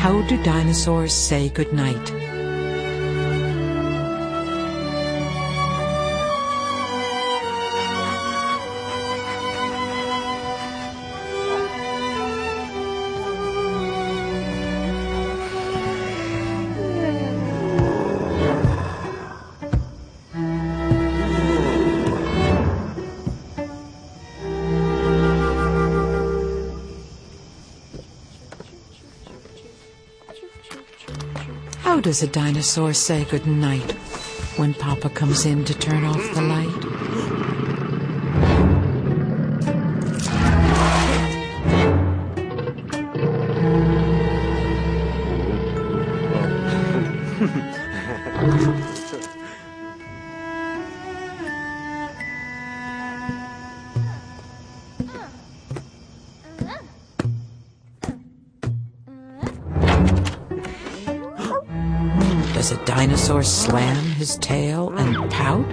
How do dinosaurs say goodnight? Does a dinosaur say goodnight when Papa comes in to turn off the light? Does a dinosaur slam his tail and pout?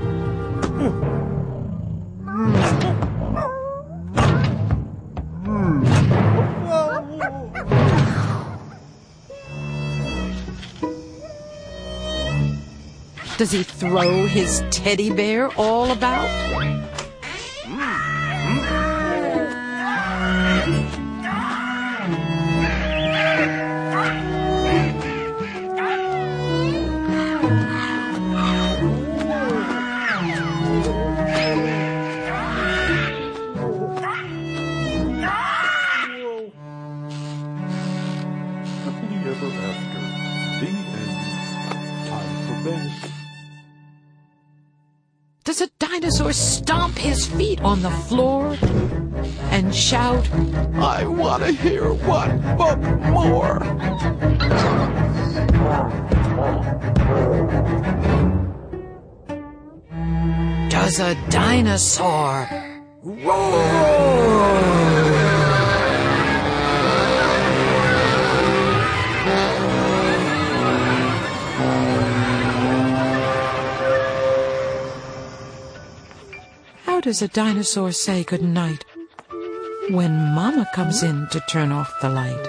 Does he throw his teddy bear all about? Does a dinosaur stomp his feet on the floor and shout, I want to hear one more. Does a dinosaur roar? Does a dinosaur say goodnight when Mama comes in to turn off the light?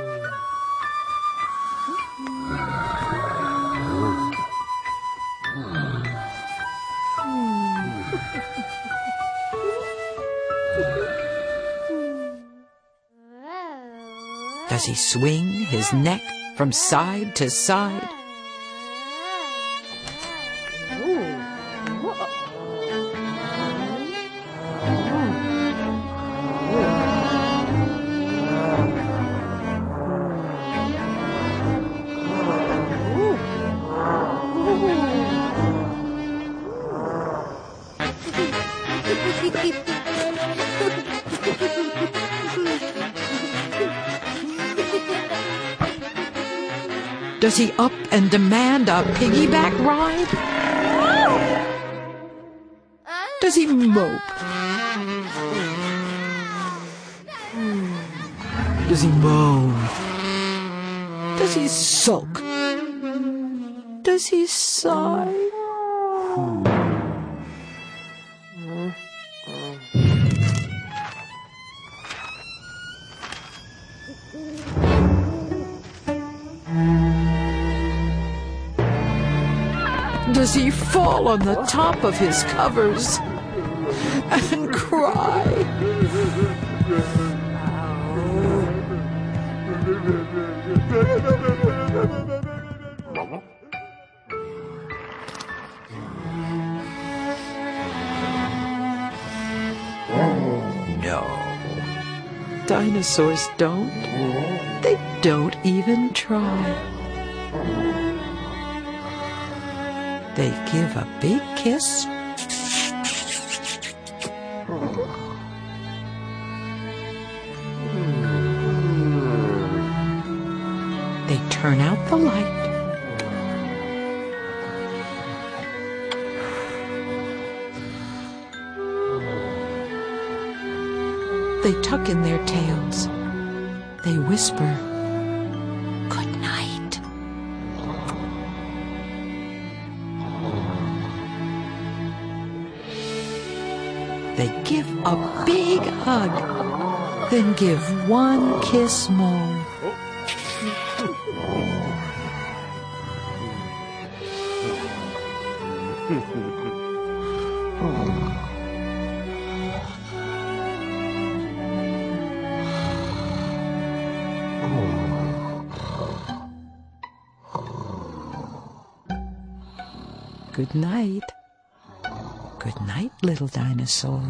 Does he swing his neck from side to side? Does he up and demand a piggyback ride? Does he mope? Does he moan? Does he sulk? Does he sigh? Does he fall on the top of his covers and cry? No. Dinosaurs don't. They don't even try. They give a big kiss. They turn out the light. They tuck in their tails. They whisper, they give a big hug, then give one kiss more. Good night. Good night, little dinosaur.